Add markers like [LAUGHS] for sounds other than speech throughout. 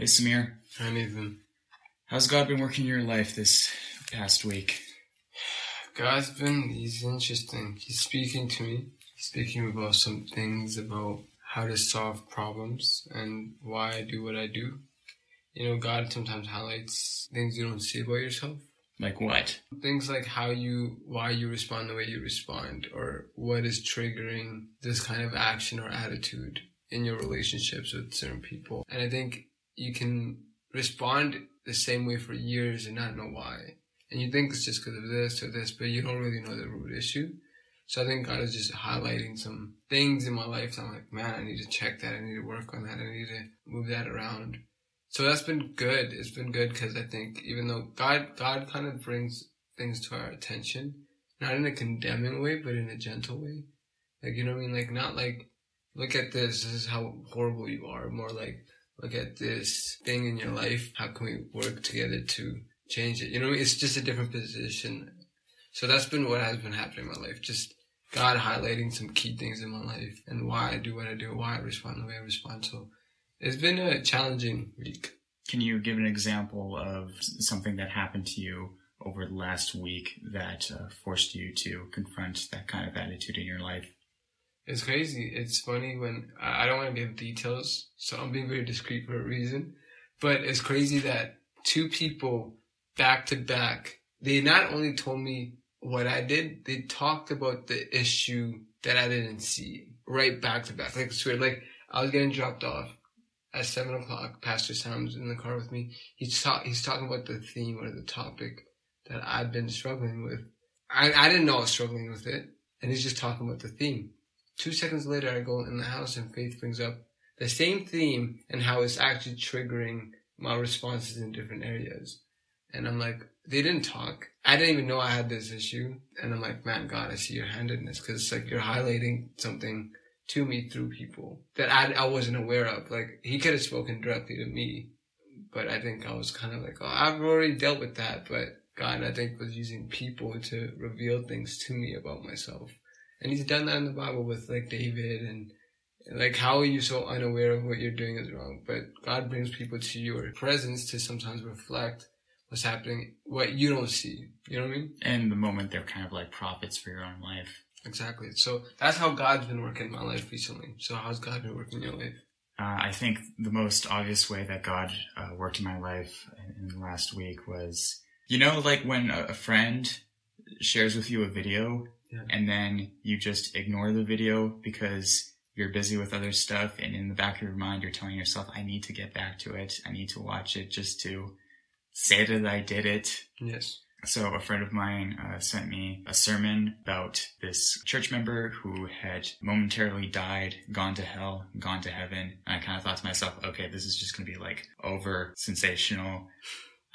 Hey, Samir. Hi, Nathan. How's God been working in your life this past week? God's been, he's interesting. He's speaking to me. He's speaking about some things about how to solve problems and why I do what I do. You know, God sometimes highlights things you don't see about yourself. Like what? Things like how you, why you respond the way you respond, or what is triggering this kind of action or attitude in your relationships with certain people. And I think you can respond the same way for years and not know why. And you think it's just because of this or this, but you don't really know the root issue. So I think God is just highlighting some things in my life. So I'm like, man, I need to check that. I need to work on that. I need to move that around. So that's been good. It's been good because I think even though God, God kind of brings things to our attention, not in a condemning way, but in a gentle way. Like, you know what I mean? Like, not like, look at this. This is how horrible you are. More like, look at this thing in your life. How can we work together to change it? You know, it's just a different position. So that's been what has been happening in my life. Just God highlighting some key things in my life and why I do what I do, why I respond the way I respond. So it's been a challenging week. Can you give an example of something that happened to you over the last week that uh, forced you to confront that kind of attitude in your life? It's crazy. It's funny when I don't want to give details, so I'm being very discreet for a reason. But it's crazy that two people back to back, they not only told me what I did, they talked about the issue that I didn't see right back to back. Like, I swear, like I was getting dropped off at seven o'clock. Pastor Sam's in the car with me. He's ta- he's talking about the theme or the topic that I've been struggling with. I, I didn't know I was struggling with it. And he's just talking about the theme. Two seconds later, I go in the house and Faith brings up the same theme and how it's actually triggering my responses in different areas. And I'm like, they didn't talk. I didn't even know I had this issue. And I'm like, man, God, I see your hand in this because it's like you're highlighting something to me through people that I, I wasn't aware of. Like he could have spoken directly to me, but I think I was kind of like, oh, I've already dealt with that. But God, I think was using people to reveal things to me about myself. And he's done that in the Bible with like David and like how are you so unaware of what you're doing is wrong? But God brings people to your presence to sometimes reflect what's happening, what you don't see. You know what I mean? And the moment they're kind of like prophets for your own life. Exactly. So that's how God's been working in my life recently. So how's God been working in your life? Uh, I think the most obvious way that God uh, worked in my life in, in the last week was, you know, like when a, a friend shares with you a video Yeah. and then you just ignore the video because you're busy with other stuff and in the back of your mind you're telling yourself i need to get back to it i need to watch it just to say that i did it Yes. so a friend of mine uh, sent me a sermon about this church member who had momentarily died, gone to hell, gone to heaven. And I kind of thought to myself, okay, this is just going to be like over sensational.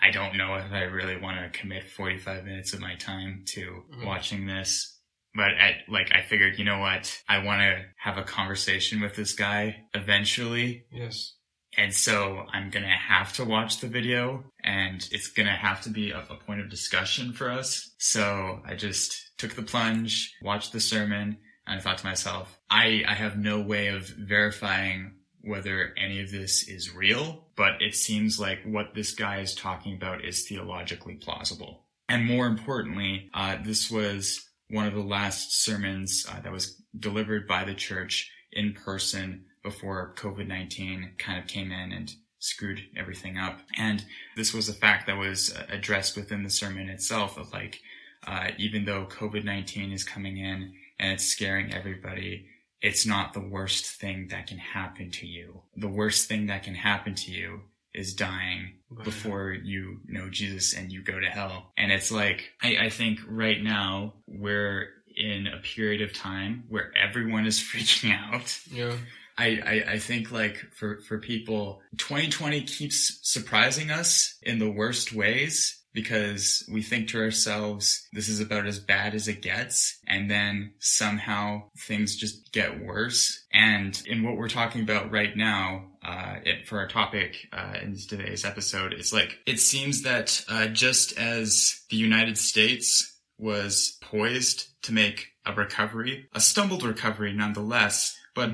I don't know if I really want to commit 45 minutes of my time to Mhm. watching this. But I, like, I figured, you know what? I want to have a conversation with this guy eventually. Yes. And so I'm gonna have to watch the video and it's gonna have to be a, a point of discussion for us. So I just took the plunge, watched the sermon, and I thought to myself, I, I have no way of verifying whether any of this is real, but it seems like what this guy is talking about is theologically plausible. And more importantly, uh, this was one of the last sermons uh, that was delivered by the church in person before COVID-19 kind of came in and screwed everything up. And this was a fact that was uh, addressed within the sermon itself of like, uh, even though COVID-19 is coming in and it's scaring everybody, it's not the worst thing that can happen to you. The worst thing that can happen to you is dying before you know Jesus and you go to hell. And it's like, I, I think right now we're in a period of time where everyone is [LAUGHS] freaking out. Yeah. I, I, I think like for, for people, 2020 keeps surprising us in the worst ways because we think to ourselves, this is about as bad as it gets. And then somehow things just get worse. And in what we're talking about right now, uh, it, for our topic, uh, in today's episode, it's like, it seems that, uh, just as the United States was poised to make a recovery, a stumbled recovery nonetheless, but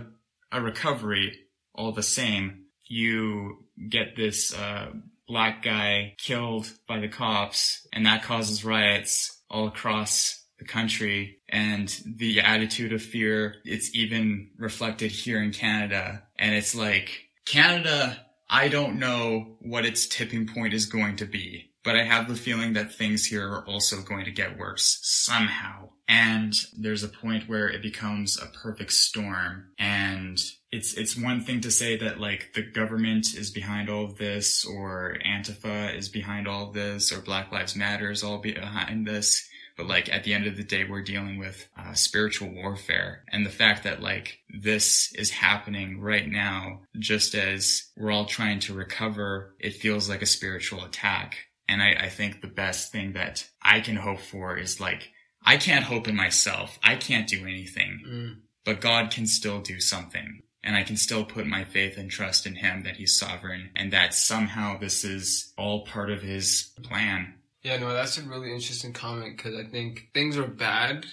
a recovery all the same. you get this uh, black guy killed by the cops, and that causes riots all across the country. And the attitude of fear, it's even reflected here in Canada. And it's like, Canada, I don't know what its tipping point is going to be but I have the feeling that things here are also going to get worse somehow. And there's a point where it becomes a perfect storm. And it's, it's one thing to say that like the government is behind all of this or Antifa is behind all of this or Black Lives Matter is all behind this. But like at the end of the day, we're dealing with uh, spiritual warfare. And the fact that like this is happening right now, just as we're all trying to recover, it feels like a spiritual attack. And I, I think the best thing that I can hope for is like, I can't hope in myself. I can't do anything, Mm. but God can still do something. And I can still put my faith and trust in Him that He's sovereign and that somehow this is all part of His plan. Yeah, no, that's a really interesting comment because I think things are bad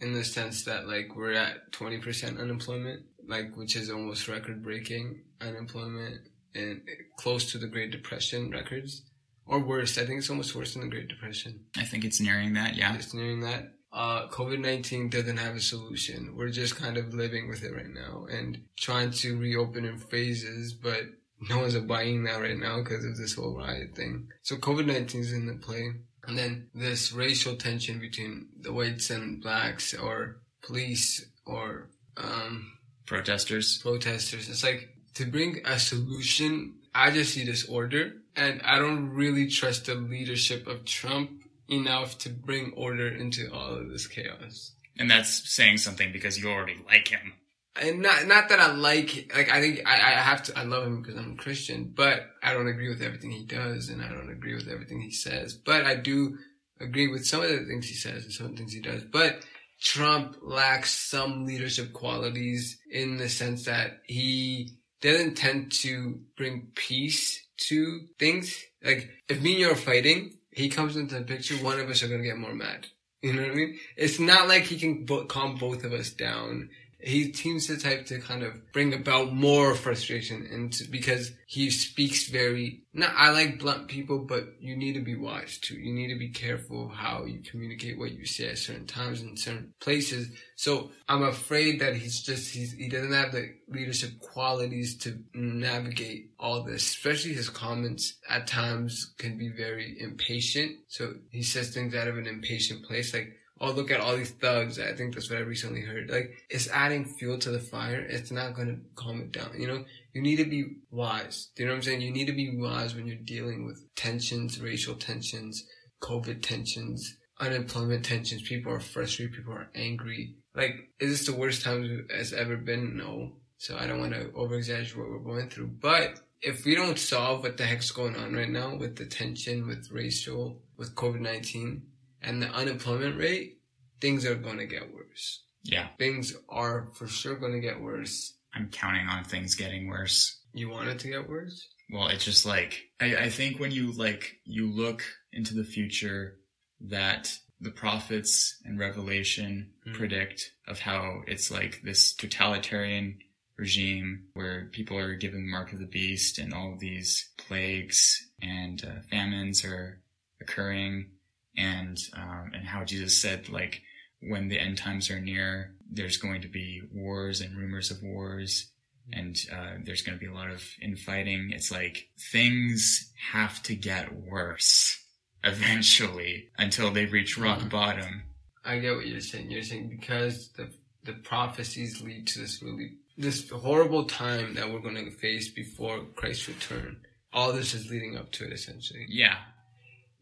in the sense that like we're at 20% unemployment, like which is almost record breaking unemployment and close to the Great Depression records. Or worse, I think it's almost worse than the Great Depression. I think it's nearing that, yeah. It's nearing that. Uh, COVID 19 doesn't have a solution. We're just kind of living with it right now and trying to reopen in phases, but no one's buying that right now because of this whole riot thing. So COVID 19 is in the play. And then this racial tension between the whites and blacks or police or, um, Protesters. protesters. It's like to bring a solution. I just see disorder, and I don't really trust the leadership of Trump enough to bring order into all of this chaos. And that's saying something because you already like him. And not not that I like like I think I, I have to I love him because I'm a Christian, but I don't agree with everything he does, and I don't agree with everything he says. But I do agree with some of the things he says and some of the things he does. But Trump lacks some leadership qualities in the sense that he doesn't tend to bring peace to things. Like if me and you are fighting, he comes into the picture, one of us are gonna get more mad. You know what I mean? It's not like he can bo- calm both of us down. He seems the type to kind of bring about more frustration into because he speaks very not I like blunt people, but you need to be wise too. You need to be careful how you communicate what you say at certain times in certain places. So I'm afraid that he's just he's he doesn't have the leadership qualities to navigate all this. Especially his comments at times can be very impatient. So he says things out of an impatient place like oh, look at all these thugs. I think that's what I recently heard. Like, it's adding fuel to the fire. It's not going to calm it down. You know, you need to be wise. Do you know what I'm saying? You need to be wise when you're dealing with tensions, racial tensions, COVID tensions, unemployment tensions. People are frustrated. People are angry. Like, is this the worst time it's ever been? No. So I don't want to over exaggerate what we're going through. But if we don't solve what the heck's going on right now with the tension, with racial, with COVID 19, and the unemployment rate, things are going to get worse. Yeah. Things are for sure going to get worse. I'm counting on things getting worse. You want it to get worse? Well, it's just like, I, I think when you like, you look into the future that the prophets and revelation Mm. predict of how it's like this totalitarian regime where people are given the mark of the beast and all of these plagues and uh, famines are occurring and um, and how Jesus said like when the end times are near, there's going to be wars and rumors of wars, and uh, there's going to be a lot of infighting. It's like things have to get worse [LAUGHS] eventually until they reach rock Mhm. bottom. I get what you're saying. You're saying because the the prophecies lead to this really this horrible time that we're going to face before Christ's return. All this is leading up to it, essentially. Yeah,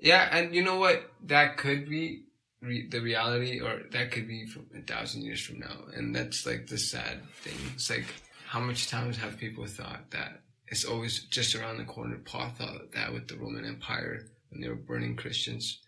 Yeah, and you know what? That could be re- the reality, or that could be from a thousand years from now. And that's like the sad thing. It's like, how much times have people thought that it's always just around the corner? Paul thought that with the Roman Empire when they were burning Christians.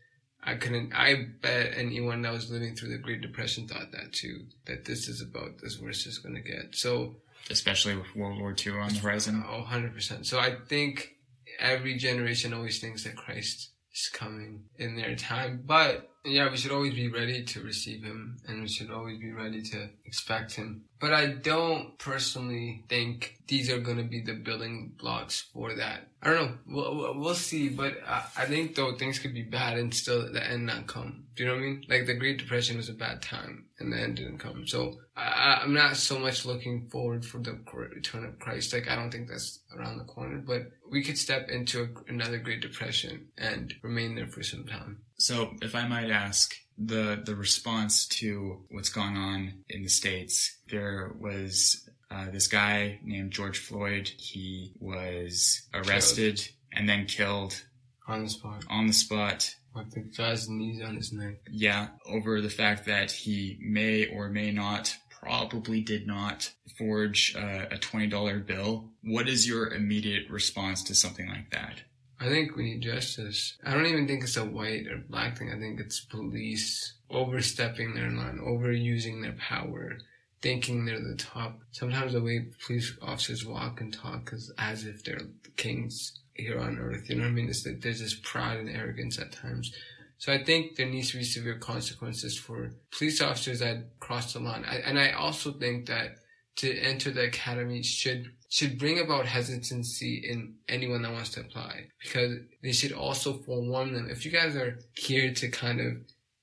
I couldn't, I bet anyone that was living through the Great Depression thought that too, that this is about as worse as it's going to get. So, especially with World War II on the horizon. Oh, 100%. So I think every generation always thinks that Christ is coming in their time, but Yeah, we should always be ready to receive him and we should always be ready to expect him. But I don't personally think these are going to be the building blocks for that. I don't know. We'll, we'll see. But I, I think though things could be bad and still the end not come. Do you know what I mean? Like the Great Depression was a bad time and the end didn't come. So I, I'm not so much looking forward for the return of Christ. Like I don't think that's around the corner, but we could step into a, another Great Depression and remain there for some time. So if I might ask, the the response to what's going on in the states, there was uh, this guy named George Floyd. He was arrested killed. and then killed on the spot. On the spot. With the guy's knees on his neck. Yeah, over the fact that he may or may not, probably did not forge uh, a twenty dollar bill. What is your immediate response to something like that? I think we need justice. I don't even think it's a white or black thing. I think it's police overstepping their line, overusing their power, thinking they're the top. Sometimes the way police officers walk and talk is as if they're kings here on earth. You know what I mean? It's that there's this pride and arrogance at times. So I think there needs to be severe consequences for police officers that cross the line. I, and I also think that to enter the academy should should bring about hesitancy in anyone that wants to apply because they should also forewarn them. If you guys are here to kind of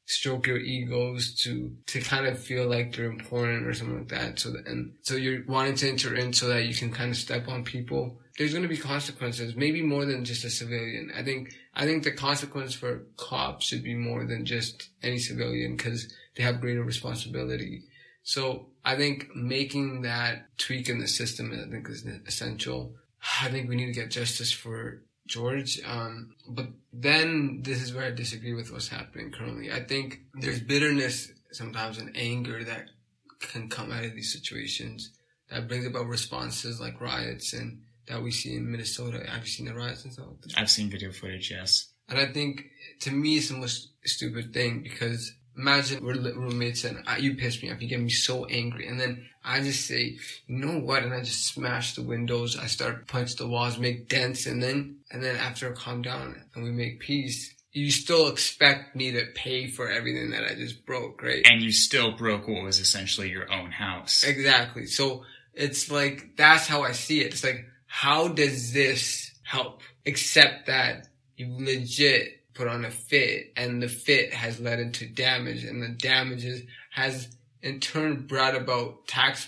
stroke your egos to to kind of feel like you're important or something like that, so that, and so you're wanting to enter in so that you can kind of step on people. There's going to be consequences, maybe more than just a civilian. I think I think the consequence for cops should be more than just any civilian because they have greater responsibility. So I think making that tweak in the system, I think is essential. I think we need to get justice for George. Um, but then this is where I disagree with what's happening currently. I think there's bitterness sometimes and anger that can come out of these situations that brings about responses like riots and that we see in Minnesota. Have you seen the riots and stuff? I've seen video footage, yes. And I think to me it's the most stupid thing because Imagine we're roommates and I, you piss me off. You get me so angry. And then I just say, you know what? And I just smash the windows. I start punch the walls, make dents. And then, and then after I calm down and we make peace, you still expect me to pay for everything that I just broke, right? And you still broke what was essentially your own house. Exactly. So it's like, that's how I see it. It's like, how does this help? Except that you legit put on a fit and the fit has led into damage and the damages has in turn brought about tax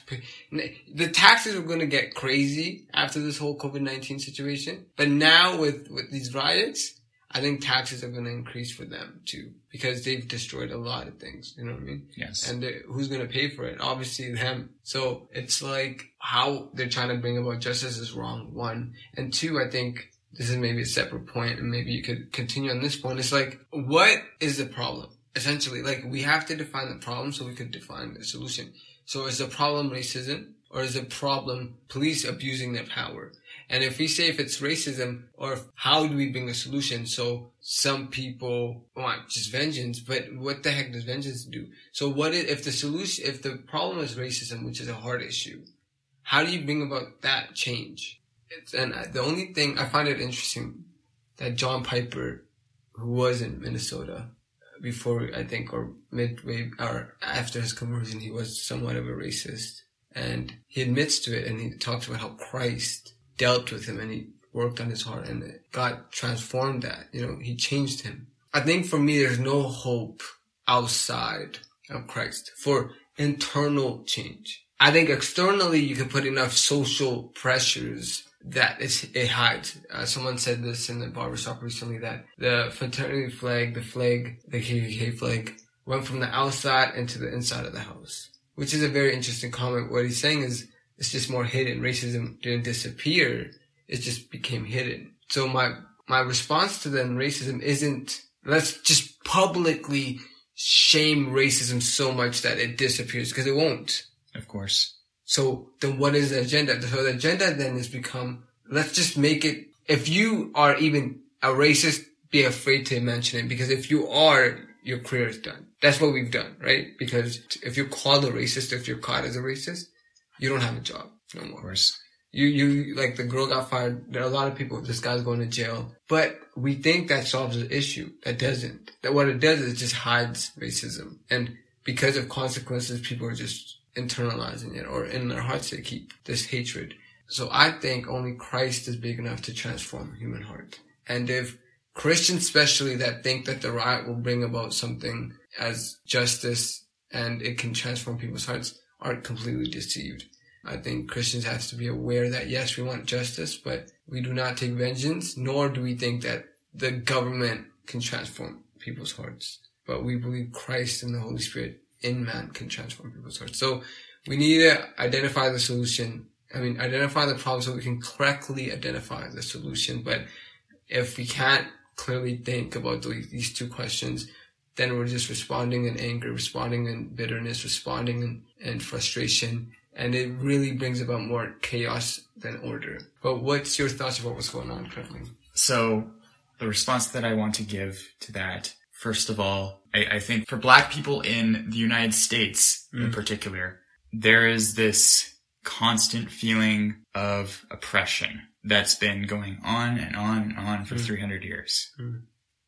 the taxes are going to get crazy after this whole covid-19 situation but now with with these riots i think taxes are going to increase for them too because they've destroyed a lot of things you know what i mean? Yes. And who's going to pay for it? Obviously them. So it's like how they're trying to bring about justice is wrong one. And two i think this is maybe a separate point and maybe you could continue on this point. It's like, what is the problem? Essentially, like we have to define the problem so we could define the solution. So is the problem racism or is the problem police abusing their power? And if we say if it's racism or how do we bring a solution? So some people want just vengeance, but what the heck does vengeance do? So what if, if the solution, if the problem is racism, which is a hard issue, how do you bring about that change? It's, and the only thing I find it interesting that John Piper, who was in Minnesota uh, before, I think, or midway or after his conversion, he was somewhat of a racist, and he admits to it, and he talks about how Christ dealt with him, and he worked on his heart, and God transformed that. You know, He changed him. I think for me, there's no hope outside of Christ for internal change. I think externally you can put enough social pressures that is, it hides. Uh, someone said this in the barbershop recently that the fraternity flag, the flag, the KKK flag, went from the outside into the inside of the house, which is a very interesting comment. What he's saying is it's just more hidden. Racism didn't disappear; it just became hidden. So my my response to then racism isn't let's just publicly shame racism so much that it disappears because it won't. Of course. So then what is the agenda? So the agenda then has become, let's just make it, if you are even a racist, be afraid to mention it because if you are, your career is done. That's what we've done, right? Because if you're called a racist, if you're caught as a racist, you don't have a job no more. Of course. You, you, like the girl got fired. There are a lot of people, this guy's going to jail. But we think that solves the issue. That doesn't. That what it does is it just hides racism. And because of consequences, people are just internalizing it or in their hearts they keep this hatred. So I think only Christ is big enough to transform human heart. And if Christians especially that think that the riot will bring about something as justice and it can transform people's hearts are completely deceived. I think Christians have to be aware that yes, we want justice, but we do not take vengeance, nor do we think that the government can transform people's hearts. But we believe Christ and the Holy Spirit in man can transform people's hearts. So we need to identify the solution. I mean, identify the problem so we can correctly identify the solution. But if we can't clearly think about these two questions, then we're just responding in anger, responding in bitterness, responding in, in frustration. And it really brings about more chaos than order. But what's your thoughts about what's going on currently? So the response that I want to give to that, first of all, I, I think for black people in the United States mm. in particular, there is this constant feeling of oppression that's been going on and on and on for mm. 300 years. Mm.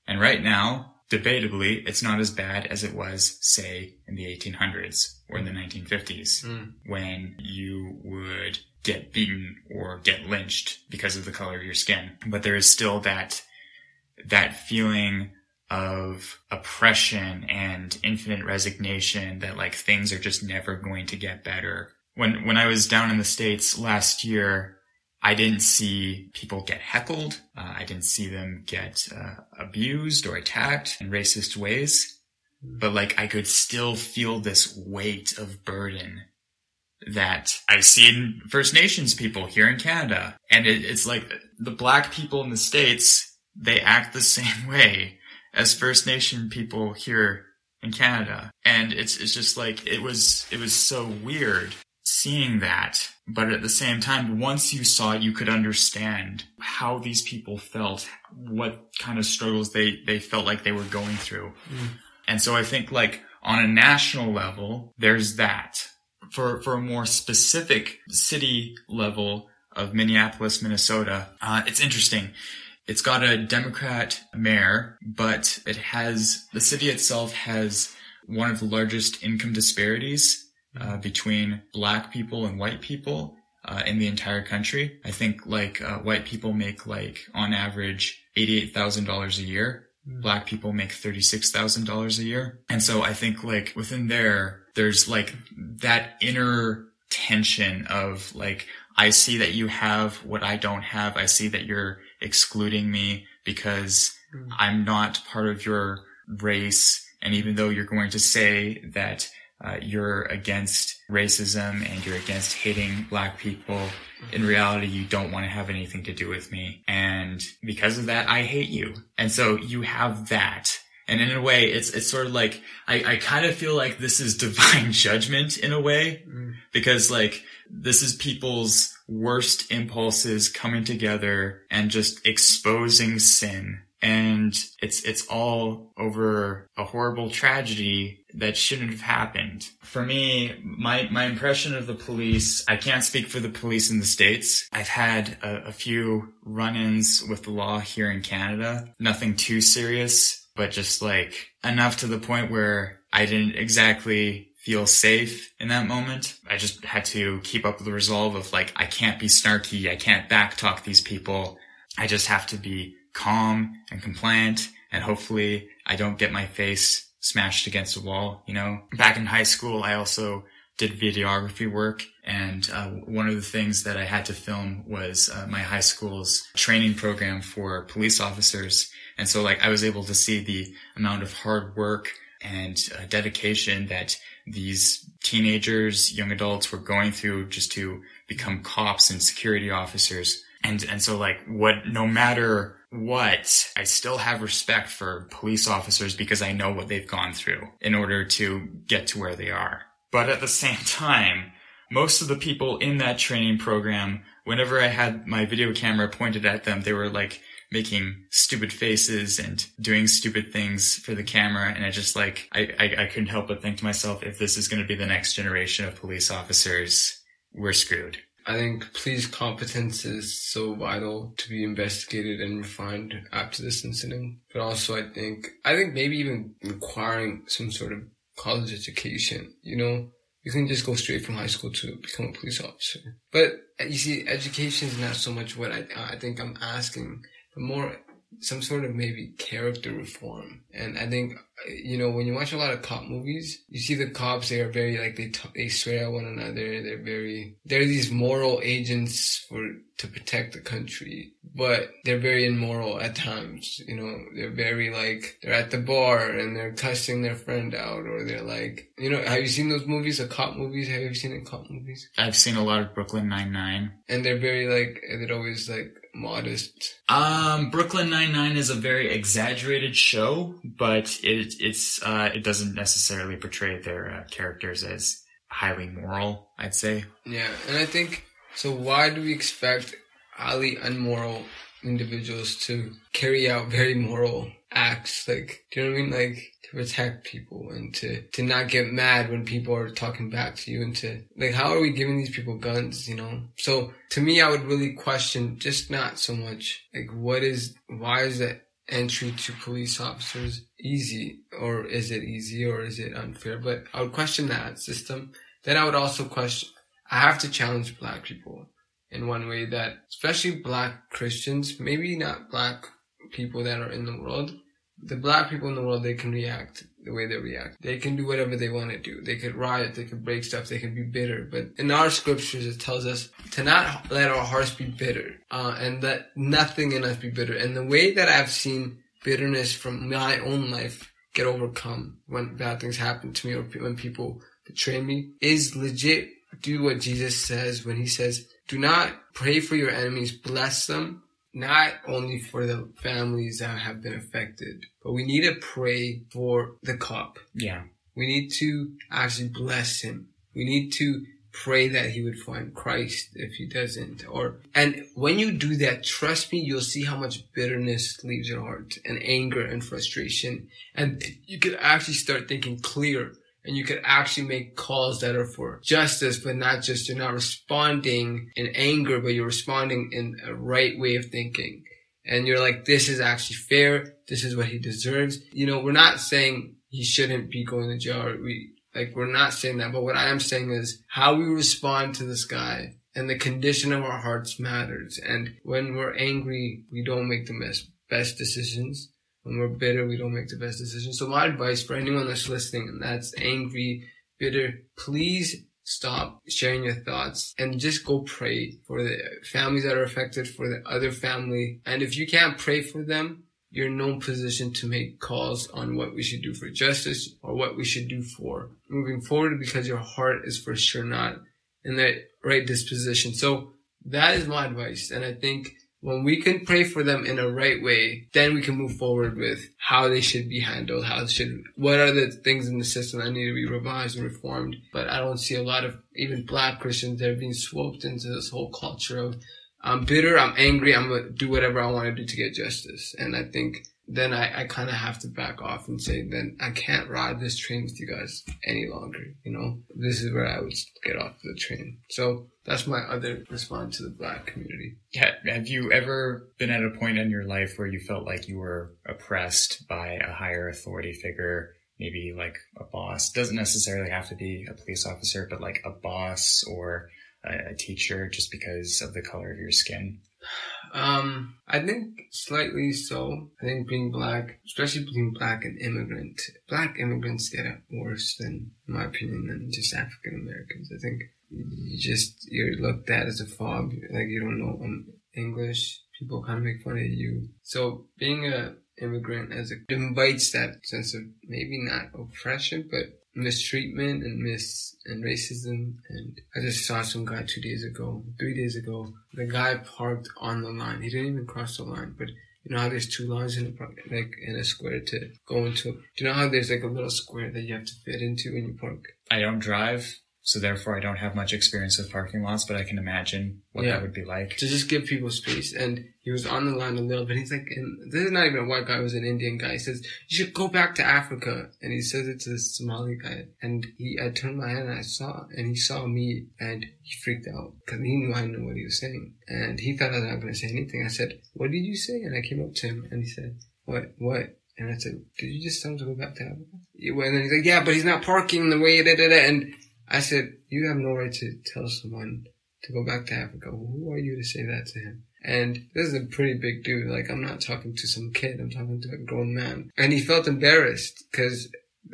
And right now, debatably, it's not as bad as it was, say, in the 1800s or in the 1950s, mm. when you would get beaten or get lynched because of the color of your skin. But there is still that, that feeling of oppression and infinite resignation that like things are just never going to get better. When, when I was down in the States last year, I didn't see people get heckled. Uh, I didn't see them get uh, abused or attacked in racist ways. But like I could still feel this weight of burden that I see in First Nations people here in Canada. And it, it's like the black people in the States, they act the [LAUGHS] same way as First Nation people here in Canada. And it's, it's just like, it was, it was so weird seeing that. But at the same time, once you saw it, you could understand how these people felt, what kind of struggles they, they felt like they were going through. Mm. And so I think like on a national level, there's that. For, for a more specific city level of Minneapolis, Minnesota, uh, it's interesting. It's got a Democrat mayor, but it has, the city itself has one of the largest income disparities uh, between black people and white people uh, in the entire country. I think like uh, white people make like on average eighty-eight thousand dollars a year. Mm. Black people make thirty-six thousand dollars a year, and so I think like within there, there's like that inner tension of like I see that you have what I don't have. I see that you're excluding me because mm. I'm not part of your race. And even though you're going to say that uh, you're against racism and you're against hating black people. In reality, you don't want to have anything to do with me. And because of that, I hate you. And so you have that. And in a way, it's, it's sort of like, I, I kind of feel like this is [LAUGHS] divine judgment in a way, mm. because like, this is people's worst impulses coming together and just exposing sin and it's it's all over a horrible tragedy that shouldn't have happened. For me, my my impression of the police, I can't speak for the police in the states. I've had a, a few run-ins with the law here in Canada. Nothing too serious, but just like enough to the point where I didn't exactly feel safe in that moment. I just had to keep up with the resolve of like I can't be snarky, I can't backtalk these people. I just have to be calm and compliant and hopefully I don't get my face smashed against a wall, you know. Back in high school, I also did videography work and uh, one of the things that I had to film was uh, my high school's training program for police officers. And so like I was able to see the amount of hard work and uh, dedication that these teenagers, young adults were going through just to become cops and security officers. And, and so like what, no matter what, I still have respect for police officers because I know what they've gone through in order to get to where they are. But at the same [LAUGHS] time, most of the people in that training program, whenever I had my video camera pointed at them, they were like making stupid faces and doing stupid things for the camera. And I just like, I, I, I couldn't help but think to myself, if this is going to be the next generation of police officers, we're screwed I think police competence is so vital to be investigated and refined after this incident. But also, I think, I think maybe even requiring some sort of college education, you know, you can just go straight from high school to become a police officer. But you see, education is not so much what I, I think I'm asking, but more some sort of maybe character reform. And I think, you know, when you watch a lot of cop movies, you see the cops, they are very like, they, t- they swear at one another. They're very, they're these moral agents for, to protect the country, but they're very immoral at times. You know, they're very like, they're at the bar and they're cussing their friend out or they're like, you know, have you seen those movies, the cop movies? Have you ever seen the cop movies? I've seen a lot of Brooklyn Nine-Nine. And they're very like, they're always like, modest. Um, Brooklyn Nine Nine is a very exaggerated show, but it it's uh, it doesn't necessarily portray their uh, characters as highly moral. I'd say. Yeah, and I think so. Why do we expect highly unmoral individuals to carry out very moral acts? Like, do you know what I mean? Like to protect people and to to not get mad when people are talking back to you and to like how are we giving these people guns? You know. So to me, I would really question just not so much like what is why is that entry to police officers easy or is it easy or is it unfair? But I would question that system. Then I would also question. I have to challenge black people in one way that, especially black Christians, maybe not black people that are in the world, the black people in the world, they can react the way they react. They can do whatever they want to do. They could riot, they could break stuff, they can be bitter. But in our scriptures, it tells us to not let our hearts be bitter, uh, and let nothing in us be bitter. And the way that I've seen bitterness from my own life get overcome when bad things happen to me or when people betray me is legit do what Jesus says when he says, do not pray for your enemies, bless them, not only for the families that have been affected, but we need to pray for the cop. Yeah. We need to actually bless him. We need to pray that he would find Christ if he doesn't. Or, and when you do that, trust me, you'll see how much bitterness leaves your heart and anger and frustration. And you can actually start thinking clear and you could actually make calls that are for justice, but not just you're not responding in anger, but you're responding in a right way of thinking. And you're like, this is actually fair. This is what he deserves. You know, we're not saying he shouldn't be going to jail. We, like, we're not saying that. But what I am saying is how we respond to this guy and the condition of our hearts matters. And when we're angry, we don't make the best, best decisions when we're bitter, we don't make the best decisions. So my advice for anyone that's listening and that's angry, bitter, please stop sharing your thoughts and just go pray for the families that are affected, for the other family. And if you can't pray for them, you're in no position to make calls on what we should do for justice or what we should do for moving forward because your heart is for sure not in the right disposition. So that is my advice. And I think when we can pray for them in a right way, then we can move forward with how they should be handled, how should, what are the things in the system that need to be revised and reformed. But I don't see a lot of even black Christians that are being swept into this whole culture of, I'm bitter, I'm angry, I'm gonna do whatever I want to do to get justice. And I think then I, I kind of have to back off and say, then I can't ride this train with you guys any longer. You know, this is where I would get off the train. So that's my other response to the black community. Yeah. Have you ever been at a point in your life where you felt like you were oppressed by a higher authority figure? Maybe like a boss doesn't necessarily have to be a police officer, but like a boss or a, a teacher just because of the color of your skin. Um, I think slightly so. I think being black, especially being black and immigrant, black immigrants get it worse than, in my opinion, than just African Americans. I think you just, you're looked at as a fob, like you don't know English. People kind of make fun of you. So being a immigrant as a, invites that sense of maybe not oppression, but mistreatment and mis and racism. And I just saw some guy two days ago, three days ago. The guy parked on the line. He didn't even cross the line, but you know how there's two lines in a park, like in a square to go into. Do you know how there's like a little square that you have to fit into when you park? I don't drive, so therefore I don't have much experience with parking lots, but I can imagine what Yeah. that would be like. to just give people space. And he was on the line a little bit. He's like, and this is not even a white guy, it was an Indian guy. He says, you should go back to Africa. And he says it to this Somali guy. And he, I turned my head and I saw, and he saw me and he freaked out because he knew I knew what he was saying. And he thought I was not going to say anything. I said, what did you say? And I came up to him and he said, what, what? And I said, did you just tell him to go back to Africa? And then he's like, yeah, but he's not parking the way, da, da, da. And I said, you have no right to tell someone to go back to Africa. Who are you to say that to him? And this is a pretty big dude. Like, I'm not talking to some kid. I'm talking to a grown man. And he felt embarrassed because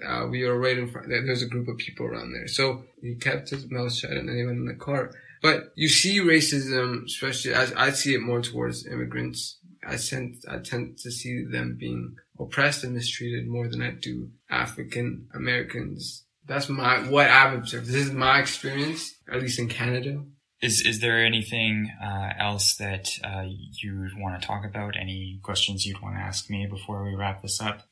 uh, we were right in front. There was a group of people around there. So he kept his mouth shut and then he went in the car. But you see racism, especially as I see it more towards immigrants. I tend, I tend to see them being oppressed and mistreated more than I do African Americans. That's my, what I've observed. This is my experience, at least in Canada. Is is there anything uh, else that uh, you want to talk about? Any questions you'd want to ask me before we wrap this up?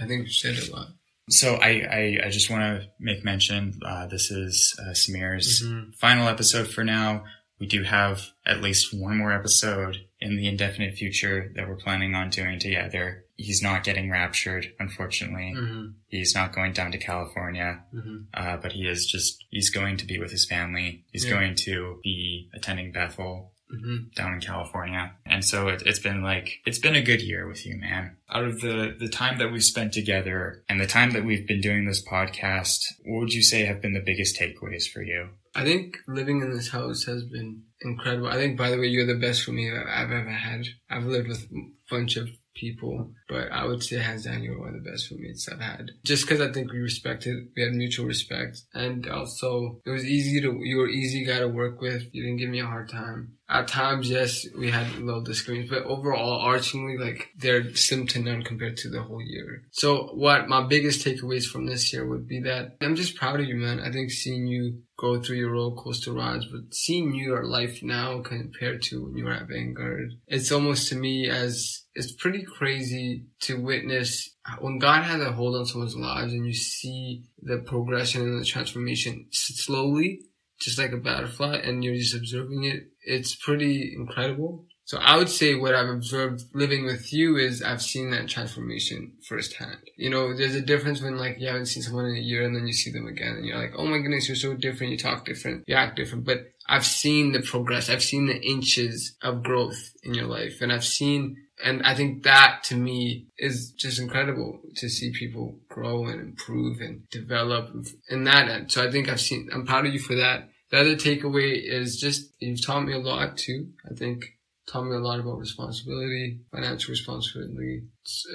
I think you said a lot. So I, I, I just want to make mention, uh, this is uh, Samir's Mhm. final episode for now. We do have at least one more episode in the indefinite future that we're planning on doing together. He's not getting raptured, unfortunately. Mm-hmm. He's not going down to California, Mm-hmm. uh, but he is just, he's going to be with his family. He's Yeah. going to be attending Bethel Mm-hmm. down in California. And so it, it's been like, it's been a good year with you, man. Out of the, the time that we've spent together and the time that we've been doing this podcast, what would you say have been the biggest takeaways for you? I think living in this house has been incredible. I think, by the way, you're the best for me I've ever had. I've lived with a bunch of people, but I would say hands down you're one of the best roommates I've had. Just because I think we respected, we had mutual respect, and also it was easy to, you were easy guy to work with. You didn't give me a hard time. At times, yes, we had little disagreements, but overall, archingly, like they're slim to none compared to the whole year. So, what my biggest takeaways from this year would be that I'm just proud of you, man. I think seeing you go through your roller coaster rides, but seeing your life now compared to when you were at Vanguard, it's almost to me as it's pretty crazy to witness when God has a hold on someone's lives and you see the progression and the transformation slowly, just like a butterfly, and you're just observing it. It's pretty incredible. So I would say what I've observed living with you is I've seen that transformation firsthand. You know, there's a difference when like you haven't seen someone in a year and then you see them again and you're like, oh my goodness, you're so different. You talk different. You act different. But I've seen the progress. I've seen the inches of growth in your life and I've seen and I think that to me is just incredible to see people grow and improve and develop in that end. So I think I've seen, I'm proud of you for that. The other takeaway is just you've taught me a lot too. I think taught me a lot about responsibility, financial responsibility,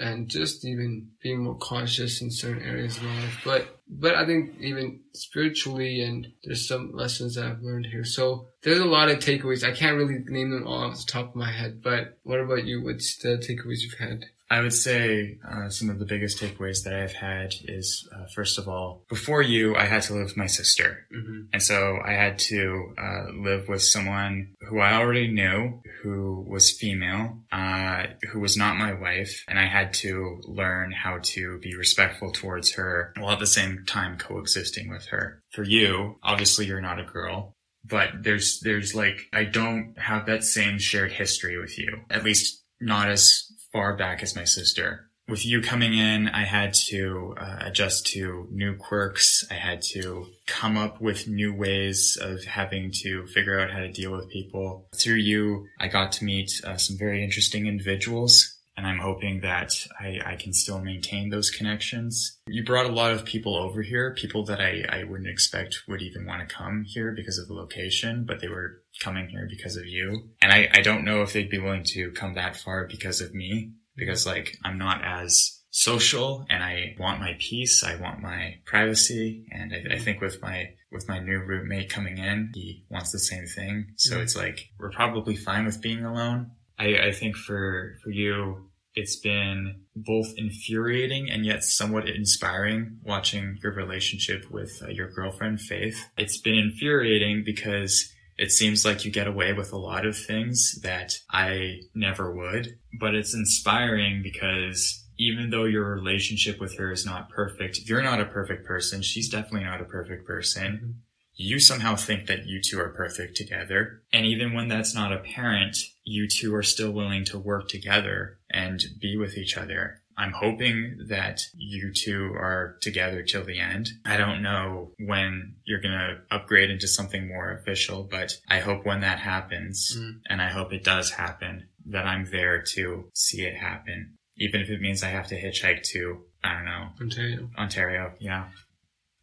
and just even being more cautious in certain areas of my life. But but I think even spiritually, and there's some lessons that I've learned here. So there's a lot of takeaways. I can't really name them all off the top of my head. But what about you? What's the takeaways you've had? I would say uh, some of the biggest takeaways that I've had is, uh, first of all, before you, I had to live with my sister. Mm-hmm. And so I had to uh, live with someone who I already knew, who was female, uh, who was not my wife, and I had to learn how to be respectful towards her while at the same time coexisting with her. For you, obviously you're not a girl. But there's, there's like, I don't have that same shared history with you. At least not as far back as my sister with you coming in, I had to uh, adjust to new quirks. I had to come up with new ways of having to figure out how to deal with people. Through you, I got to meet uh, some very interesting individuals. And I'm hoping that I, I can still maintain those connections. You brought a lot of people over here, people that I, I wouldn't expect would even want to come here because of the location, but they were coming here because of you. And I, I don't know if they'd be willing to come that far because of me because like I'm not as social and I want my peace. I want my privacy. And I, I think with my, with my new roommate coming in, he wants the same thing. So Mhm. it's like, we're probably fine with being alone. I, I think for, for you, it's been both infuriating and yet somewhat inspiring watching your relationship with uh, your girlfriend, Faith. It's been infuriating because it seems like you get away with a lot of things that I never would, but it's inspiring because even though your relationship with her is not perfect, you're not a perfect person. She's definitely not a perfect person. You somehow think that you two are perfect together. And even when that's not apparent, you two are still willing to work together and be with each other. I'm hoping that you two are together till the end. I don't know when you're going to upgrade into something more official, but I hope when that happens, Mm. and I hope it does happen, that I'm there to see it happen. Even if it means I have to hitchhike to, I don't know, Ontario. Ontario, yeah,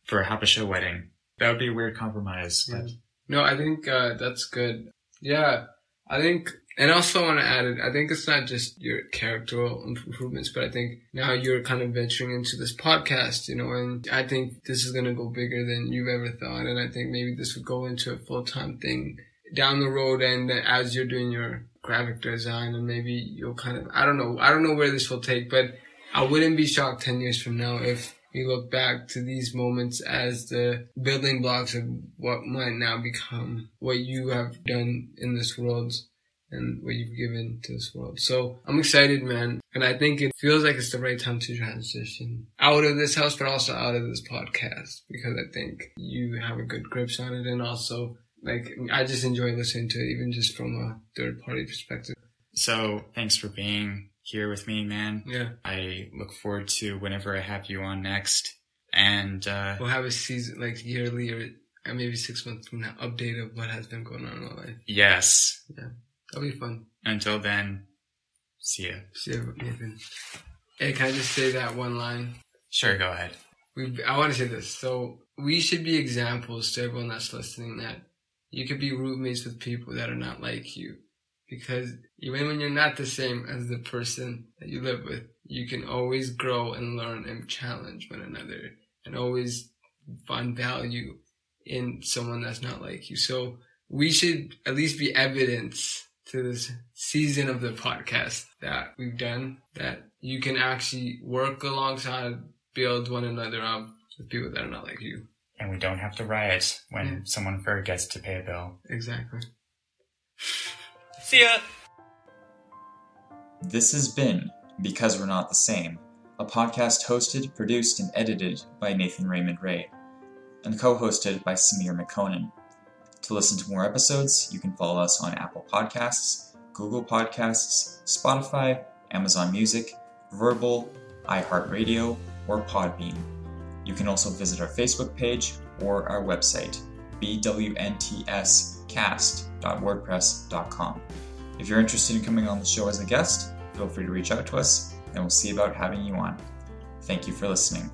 for a Habesha wedding. That would be a weird compromise, but No, I think uh, that's good. Yeah, I think, and also want to add it. I think it's not just your character improvements, but I think now you're kind of venturing into this podcast, you know, and I think this is going to go bigger than you've ever thought. And I think maybe this would go into a full time thing down the road. And as you're doing your graphic design, and maybe you'll kind of, I don't know, I don't know where this will take, but I wouldn't be shocked 10 years from now if we look back to these moments as the building blocks of what might now become what you have done in this world and what you've given to this world. So I'm excited, man. And I think it feels like it's the right time to transition out of this house, but also out of this podcast because I think you have a good grip on it. And also, like, I just enjoy listening to it, even just from a third party perspective. so thanks for being here with me, man. Yeah. I look forward to whenever I have you on next. And uh, We'll have a season, like yearly or or maybe six months from now, update of what has been going on in my life. yes, Yeah. That'll be fun. until then, see ya. See you, Nathan. Hey, can I just say that one line? Sure, go ahead. We, I want to say this. So we should be examples to everyone that's listening that you could be roommates with people that are not like you. Because even when you're not the same as the person that you live with, you can always grow and learn and challenge one another and always find value in someone that's not like you. So we should at least be evidence to this season of the podcast that we've done that you can actually work alongside, build one another up with people that are not like you. And we don't have to riot when Yeah. someone forgets to pay a bill. Exactly. See ya! This has been Because We're Not the Same, a podcast hosted, produced, and edited by Nathan Raymond Ray, and co hosted by Samir McConan. To listen to more episodes, you can follow us on Apple Podcasts, Google Podcasts, Spotify, Amazon Music, Verbal, iHeartRadio, or Podbean. You can also visit our Facebook page or our website, bwntscast.wordpress.com. If you're interested in coming on the show as a guest, feel free to reach out to us and we'll see about having you on. Thank you for listening.